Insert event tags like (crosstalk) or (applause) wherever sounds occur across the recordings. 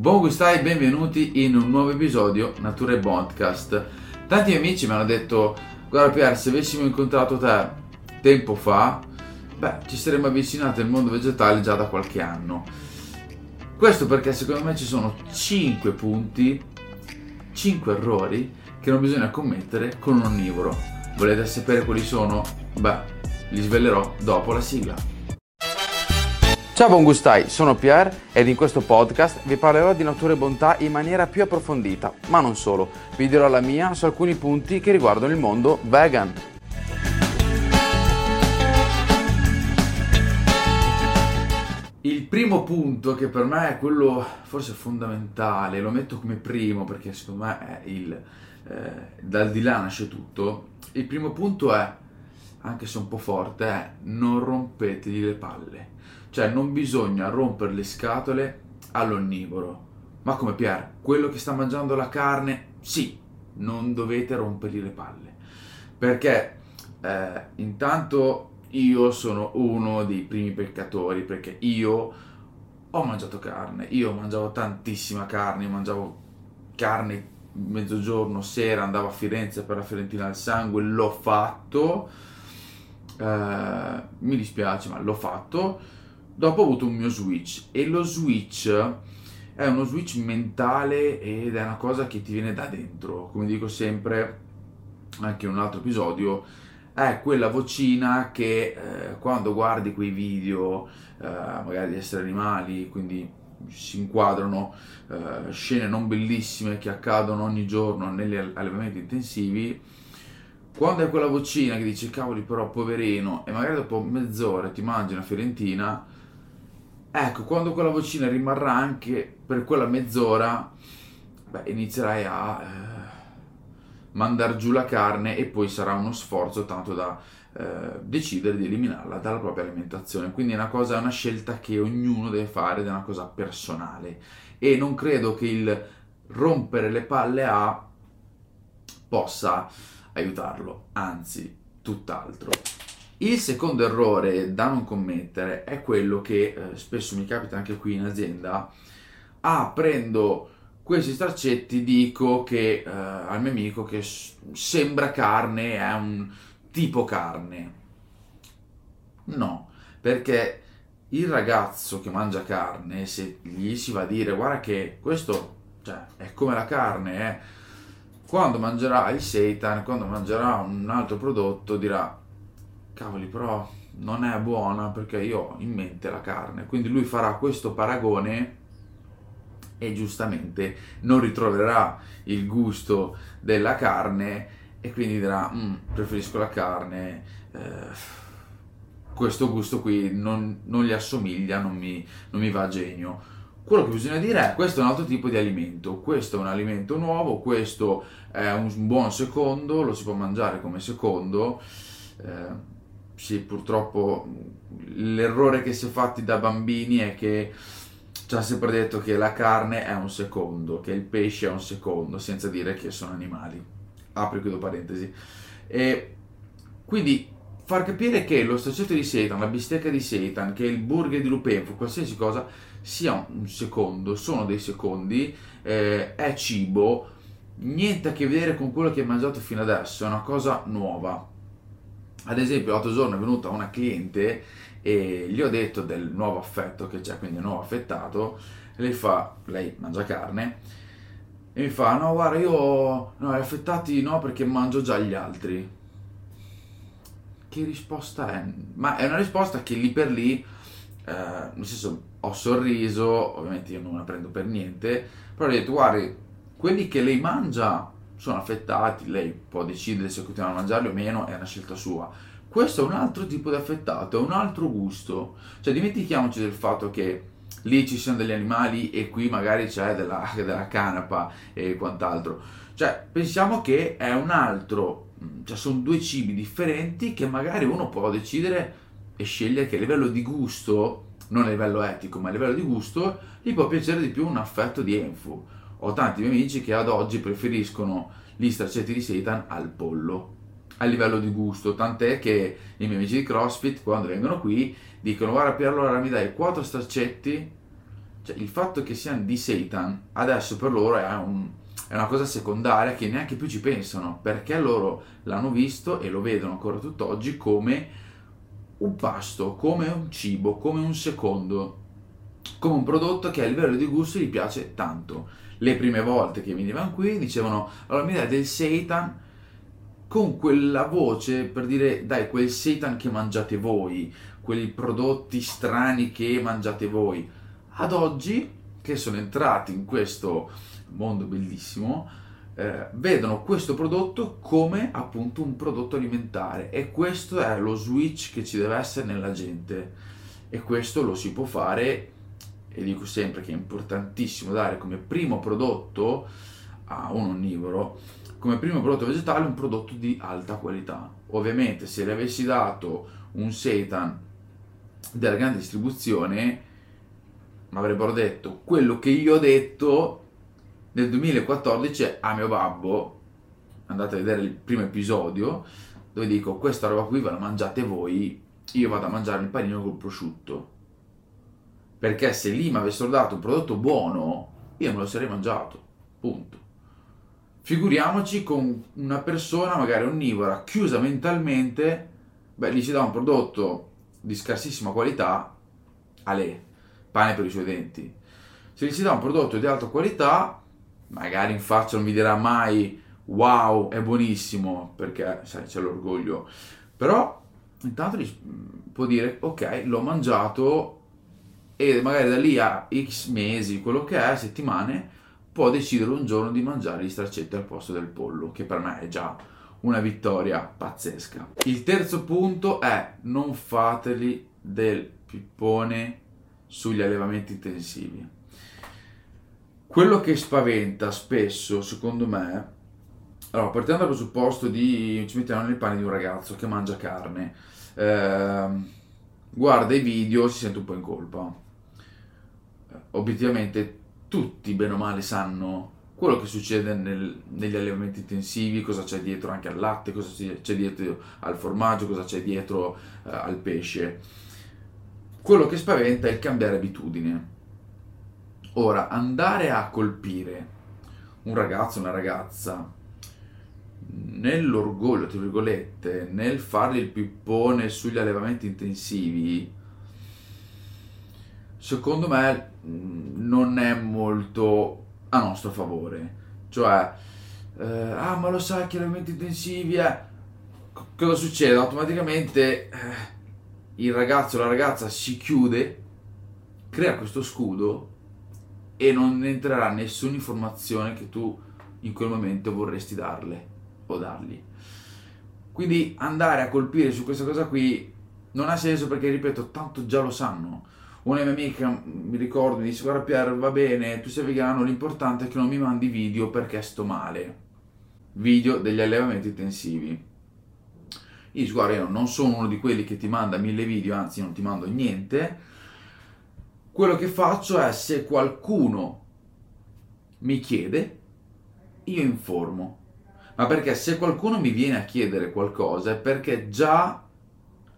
Buon gustai, benvenuti in un nuovo episodio Natura e Podcast. Tanti amici mi hanno detto, guarda Pier, se avessimo incontrato te tempo fa, beh, ci saremmo avvicinati al mondo vegetale già da qualche anno. Questo perché secondo me ci sono 5 punti, 5 errori che non bisogna commettere con un onnivoro. Volete sapere quali sono? Beh, li svelerò dopo la sigla. Ciao buon gustai, sono Pierre ed in questo podcast vi parlerò di natura e bontà in maniera più approfondita, ma non solo, vi dirò la mia su alcuni punti che riguardano il mondo vegan. Il primo punto che per me è quello forse fondamentale, lo metto come primo perché secondo me è il, eh, dal di là nasce tutto, il primo punto è, anche se un po' forte, è non rompetegli le palle cioè non bisogna rompere le scatole all'onnivoro. Ma come Pier, quello che sta mangiando la carne, sì, non dovete rompergli le palle. Perché eh, intanto io sono uno dei primi peccatori, perché io ho mangiato carne, io mangiavo tantissima carne, mangiavo carne mezzogiorno, sera, andavo a Firenze per la Fiorentina al sangue, l'ho fatto, eh, mi dispiace ma l'ho fatto Dopo ho avuto un mio switch e lo switch è uno switch mentale ed è una cosa che ti viene da dentro, come dico sempre anche in un altro episodio, è quella vocina che eh, quando guardi quei video, eh, magari di esseri animali, quindi si inquadrano eh, scene non bellissime che accadono ogni giorno negli allevamenti intensivi, quando è quella vocina che dice cavoli però poverino e magari dopo mezz'ora ti mangi una fiorentina, Ecco, quando quella vocina rimarrà anche per quella mezz'ora, beh, inizierai a eh, mandare giù la carne e poi sarà uno sforzo tanto da eh, decidere di eliminarla dalla propria alimentazione. Quindi è una cosa, è una scelta che ognuno deve fare ed è una cosa personale. E non credo che il rompere le palle a possa aiutarlo, anzi, tutt'altro. Il secondo errore da non commettere è quello che eh, spesso mi capita anche qui in azienda. Ah, prendo questi straccetti, dico che eh, al mio amico che sembra carne, è un tipo carne. No, perché il ragazzo che mangia carne, se gli si va a dire guarda che questo cioè, è come la carne, eh, quando mangerà il seitan, quando mangerà un altro prodotto dirà cavoli, però non è buona perché io ho in mente la carne. Quindi lui farà questo paragone e giustamente non ritroverà il gusto della carne e quindi dirà mm, preferisco la carne. Eh, questo gusto qui non, non gli assomiglia, non mi, non mi va a genio. Quello che bisogna dire è questo è un altro tipo di alimento, questo è un alimento nuovo, questo è un buon secondo, lo si può mangiare come secondo. Eh, sì, purtroppo l'errore che si è fatti da bambini è che ci ha sempre detto che la carne è un secondo, che il pesce è un secondo, senza dire che sono animali. Apro e chiudo parentesi. E quindi far capire che lo stacetto di seitan, la bistecca di seitan, che il burger di Lupenfo, qualsiasi cosa, sia un secondo, sono dei secondi, eh, è cibo, niente a che vedere con quello che hai mangiato fino adesso, è una cosa nuova ad esempio, l'altro giorno è venuta una cliente e gli ho detto del nuovo affetto che c'è, quindi il nuovo affettato, e lei fa, lei mangia carne, e mi fa, no guarda io, no, gli affettati no perché mangio già gli altri. Che risposta è? Ma è una risposta che lì per lì, eh, nel senso, ho sorriso, ovviamente io non la prendo per niente, però ho detto, guardi, quelli che lei mangia sono affettati, lei può decidere se continuare a mangiarli o meno, è una scelta sua. Questo è un altro tipo di affettato, è un altro gusto. Cioè dimentichiamoci del fatto che lì ci sono degli animali e qui magari c'è della, (laughs) della canapa e quant'altro. Cioè pensiamo che è un altro, cioè sono due cibi differenti che magari uno può decidere e scegliere che a livello di gusto, non a livello etico, ma a livello di gusto, gli può piacere di più un affetto di enfu ho tanti miei amici che ad oggi preferiscono gli straccetti di seitan al pollo a livello di gusto, tant'è che i miei amici di CrossFit quando vengono qui dicono guarda Pier allora mi dai quattro straccetti Cioè, il fatto che siano di Satan adesso per loro è, un, è una cosa secondaria che neanche più ci pensano, perché loro l'hanno visto e lo vedono ancora tutt'oggi come un pasto, come un cibo, come un secondo, come un prodotto che a livello di gusto gli piace tanto. Le prime volte che venivano qui dicevano, allora mi dai del seitan con quella voce per dire, dai, quel seitan che mangiate voi, quei prodotti strani che mangiate voi. Ad oggi, che sono entrati in questo mondo bellissimo, eh, vedono questo prodotto come appunto un prodotto alimentare e questo è lo switch che ci deve essere nella gente e questo lo si può fare e dico sempre che è importantissimo dare come primo prodotto a un onnivoro come primo prodotto vegetale un prodotto di alta qualità ovviamente se le avessi dato un seitan della grande distribuzione mi avrebbero detto quello che io ho detto nel 2014 a mio babbo, andate a vedere il primo episodio, dove dico questa roba qui ve la mangiate voi, io vado a mangiare il panino col prosciutto. Perché se lì mi avessero dato un prodotto buono, io me lo sarei mangiato. Punto. Figuriamoci con una persona magari onnivora, chiusa mentalmente, beh, gli si dà un prodotto di scarsissima qualità, a lei, pane per i suoi denti. Se gli si dà un prodotto di alta qualità, magari in faccia non mi dirà mai wow, è buonissimo, perché sai, c'è l'orgoglio, però intanto può dire ok, l'ho mangiato e magari da lì a x mesi, quello che è, settimane, può decidere un giorno di mangiare gli straccetti al posto del pollo, che per me è già una vittoria pazzesca. Il terzo punto è non fateli del pippone sugli allevamenti intensivi quello che spaventa spesso, secondo me, allora partiamo dal presupposto di ci mettiamo nei panni di un ragazzo che mangia carne, eh, guarda i video, si sente un po' in colpa. Obiettivamente tutti, bene o male, sanno quello che succede nel, negli allevamenti intensivi, cosa c'è dietro anche al latte, cosa c'è dietro al formaggio, cosa c'è dietro eh, al pesce. Quello che spaventa è il cambiare abitudine Ora, andare a colpire un ragazzo, una ragazza, nell'orgoglio, tra virgolette, nel fargli il pippone sugli allevamenti intensivi, secondo me mm, non è molto a nostro favore. Cioè, eh, ah, ma lo sai che allevamenti intensivi è... Cosa succede? Automaticamente eh, il ragazzo o la ragazza si chiude, crea questo scudo e non entrerà nessuna informazione che tu in quel momento vorresti darle o dargli. Quindi andare a colpire su questa cosa qui non ha senso perché, ripeto, tanto già lo sanno. Una mia amica mi ricordo, mi disse guarda Pier, va bene, tu sei vegano, l'importante è che non mi mandi video perché sto male. Video degli allevamenti intensivi. Io dico, guarda, io non sono uno di quelli che ti manda mille video, anzi non ti mando niente, quello che faccio è se qualcuno mi chiede, io informo. Ma perché se qualcuno mi viene a chiedere qualcosa è perché già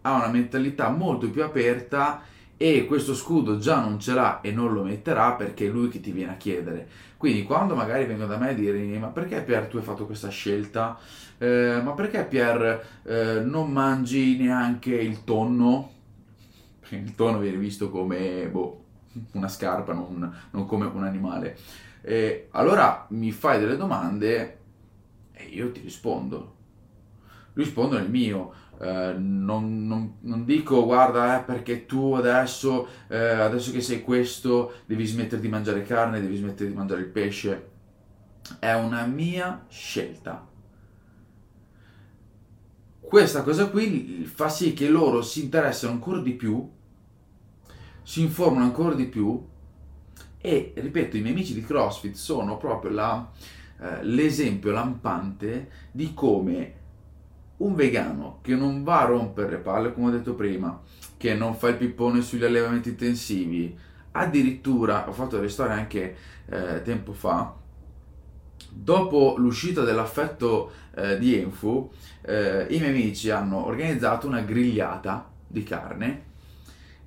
ha una mentalità molto più aperta e questo scudo già non ce l'ha e non lo metterà perché è lui che ti viene a chiedere. Quindi quando magari vengono da me a dire ma perché Pier tu hai fatto questa scelta? Eh, ma perché Pier eh, non mangi neanche il tonno? Il tonno viene visto come boh, una scarpa, non, non come un animale. E allora mi fai delle domande e io ti rispondo. Rispondo nel mio. Eh, non, non, non, dico guarda eh, perché tu adesso, eh, adesso che sei questo devi smettere di mangiare carne, devi smettere di mangiare il pesce. È una mia scelta. Questa cosa qui fa sì che loro si interessano ancora di più si informano ancora di più e, ripeto, i miei amici di CrossFit sono proprio la, eh, l'esempio lampante di come un vegano che non va a rompere le palle, come ho detto prima, che non fa il pippone sugli allevamenti intensivi, addirittura, ho fatto delle storie anche eh, tempo fa, dopo l'uscita dell'affetto eh, di Enfu, eh, i miei amici hanno organizzato una grigliata di carne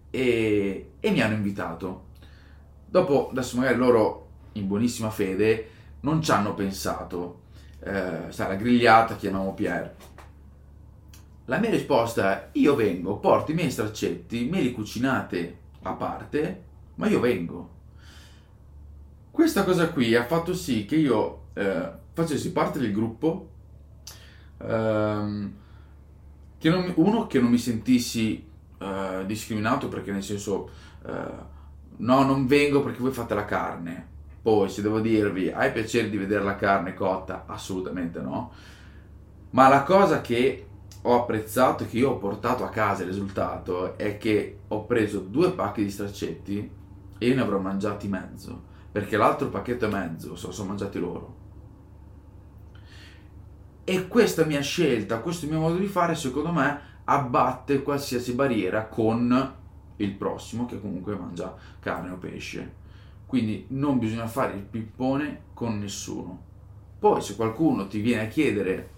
e, e mi hanno invitato. Dopo, adesso magari loro in buonissima fede non ci hanno pensato, eh, sai, grigliata chiamiamo Pier. La mia risposta è io vengo, porto i miei straccetti, me li cucinate a parte, ma io vengo. Questa cosa qui ha fatto sì che io eh, facessi parte del gruppo, ehm, che non, uno che non mi sentissi eh, discriminato perché nel senso eh, no non vengo perché voi fate la carne, poi se devo dirvi hai piacere di vedere la carne cotta? Assolutamente no, ma la cosa che ho apprezzato e che io ho portato a casa il risultato è che ho preso due pacchi di straccetti e io ne avrò mangiati mezzo perché l'altro pacchetto e mezzo se lo sono mangiati loro e questa mia scelta, questo mio modo di fare, secondo me, abbatte qualsiasi barriera con il prossimo che comunque mangia carne o pesce. Quindi non bisogna fare il pippone con nessuno. Poi se qualcuno ti viene a chiedere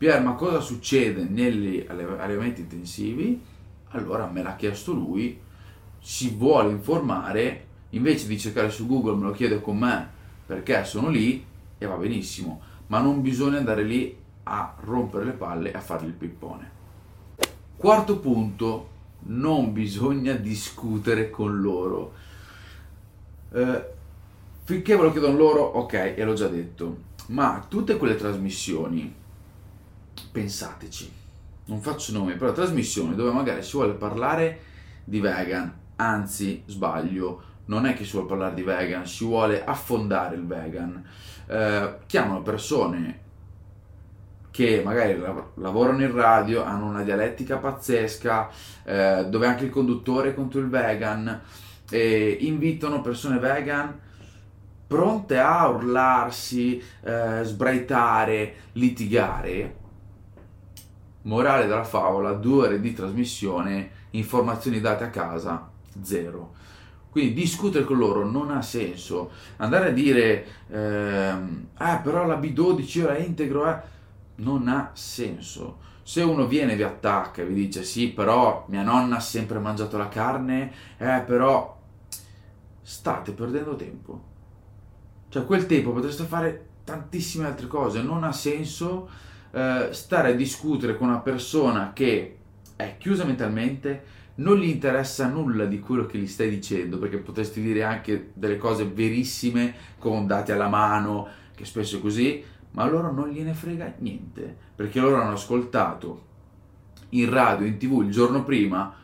Pier, ma cosa succede negli allevamenti intensivi? Allora me l'ha chiesto lui, si vuole informare, invece di cercare su Google me lo chiede con me perché sono lì e va benissimo ma non bisogna andare lì a rompere le palle e a fargli il pippone. Quarto punto, non bisogna discutere con loro. Eh, finché ve lo chiedono loro, ok, e l'ho già detto, ma tutte quelle trasmissioni, pensateci, non faccio nomi, però trasmissioni dove magari si vuole parlare di vegan, anzi sbaglio, non è che si vuole parlare di vegan, si vuole affondare il vegan. Eh, chiamano persone che magari lavorano in radio, hanno una dialettica pazzesca, eh, dove anche il conduttore è contro il vegan, e invitano persone vegan pronte a urlarsi, eh, sbraitare, litigare. Morale della favola, due ore di trasmissione, informazioni date a casa, zero. Quindi discutere con loro non ha senso. Andare a dire, ehm, ah però la B12 ora integro, eh, non ha senso. Se uno viene vi attacca e vi dice sì, però mia nonna ha sempre mangiato la carne, eh però state perdendo tempo. Cioè quel tempo potreste fare tantissime altre cose, non ha senso eh, stare a discutere con una persona che è chiusa mentalmente, non gli interessa nulla di quello che gli stai dicendo, perché potresti dire anche delle cose verissime con dati alla mano, che spesso è così, ma a loro non gliene frega niente, perché loro hanno ascoltato in radio, in tv il giorno prima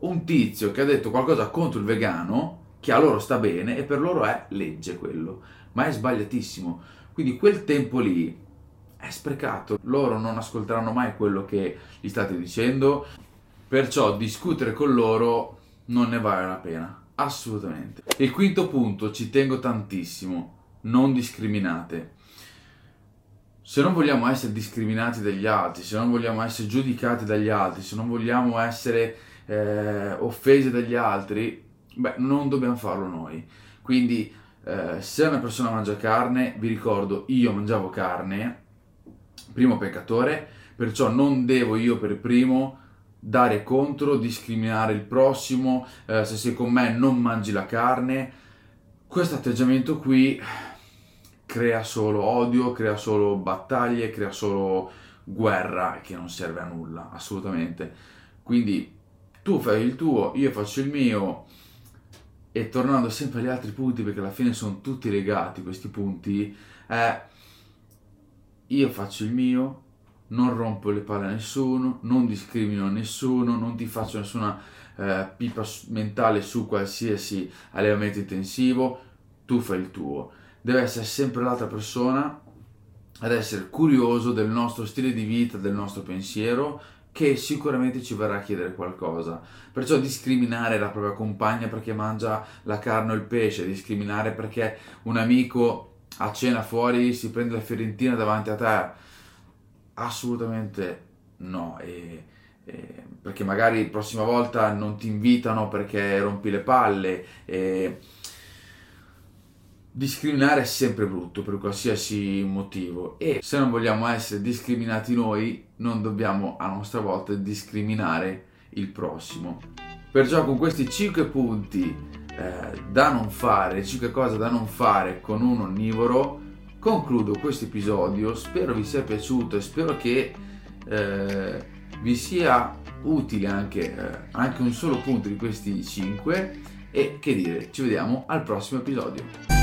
un tizio che ha detto qualcosa contro il vegano, che a loro sta bene e per loro è legge quello, ma è sbagliatissimo. Quindi quel tempo lì è sprecato, loro non ascolteranno mai quello che gli state dicendo, Perciò discutere con loro non ne vale la pena, assolutamente. Il quinto punto, ci tengo tantissimo, non discriminate. Se non vogliamo essere discriminati dagli altri, se non vogliamo essere giudicati dagli altri, se non vogliamo essere eh, offesi dagli altri, beh, non dobbiamo farlo noi. Quindi, eh, se una persona mangia carne, vi ricordo, io mangiavo carne, primo peccatore, perciò non devo io per primo dare contro, discriminare il prossimo, eh, se sei con me non mangi la carne. Questo atteggiamento qui crea solo odio, crea solo battaglie, crea solo guerra che non serve a nulla, assolutamente. Quindi tu fai il tuo, io faccio il mio e tornando sempre agli altri punti perché alla fine sono tutti legati questi punti, eh, io faccio il mio, non rompo le palle a nessuno, non discrimino nessuno, non ti faccio nessuna eh, pipa mentale su qualsiasi allevamento intensivo, tu fai il tuo. Deve essere sempre l'altra persona ad essere curioso del nostro stile di vita, del nostro pensiero, che sicuramente ci verrà a chiedere qualcosa. Perciò discriminare la propria compagna perché mangia la carne o il pesce, discriminare perché un amico a cena fuori si prende la fiorentina davanti a te, Assolutamente no, e, e, perché magari la prossima volta non ti invitano perché rompi le palle. E, discriminare è sempre brutto per qualsiasi motivo e se non vogliamo essere discriminati noi non dobbiamo a nostra volta discriminare il prossimo. Perciò con questi 5 punti eh, da non fare, 5 cose da non fare con un onnivoro, concludo questo episodio, spero vi sia piaciuto e spero che eh, vi sia utile anche, eh, anche un solo punto di questi 5 e che dire, ci vediamo al prossimo episodio.